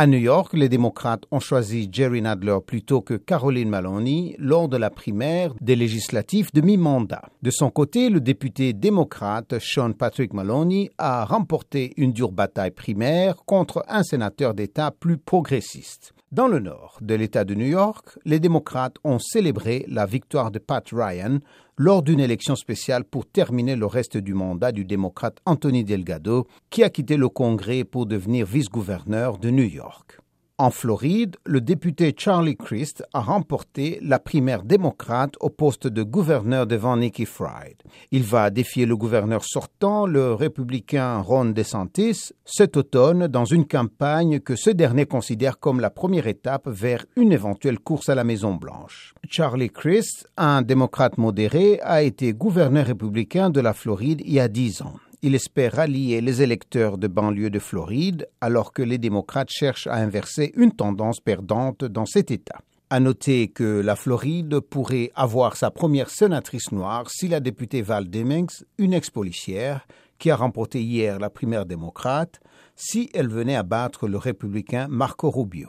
À New York, les démocrates ont choisi Jerry Nadler plutôt que Caroline Maloney lors de la primaire des législatifs de mi-mandat. De son côté, le député démocrate Sean Patrick Maloney a remporté une dure bataille primaire contre un sénateur d'État plus progressiste. Dans le nord de l'État de New York, les démocrates ont célébré la victoire de Pat Ryan lors d'une élection spéciale pour terminer le reste du mandat du démocrate Anthony Delgado, qui a quitté le Congrès pour devenir vice-gouverneur de New York. En Floride, le député Charlie Crist a remporté la primaire démocrate au poste de gouverneur devant Nikki Fried. Il va défier le gouverneur sortant, le républicain Ron DeSantis, cet automne dans une campagne que ce dernier considère comme la première étape vers une éventuelle course à la Maison-Blanche. Charlie Crist, un démocrate modéré, a été gouverneur républicain de la Floride il y a dix ans. Il espère rallier les électeurs de banlieue de Floride alors que les démocrates cherchent à inverser une tendance perdante dans cet État. À noter que la Floride pourrait avoir sa première sénatrice noire si la députée Val Demings, une ex-policière, qui a remporté hier la primaire démocrate, si elle venait à battre le républicain Marco Rubio.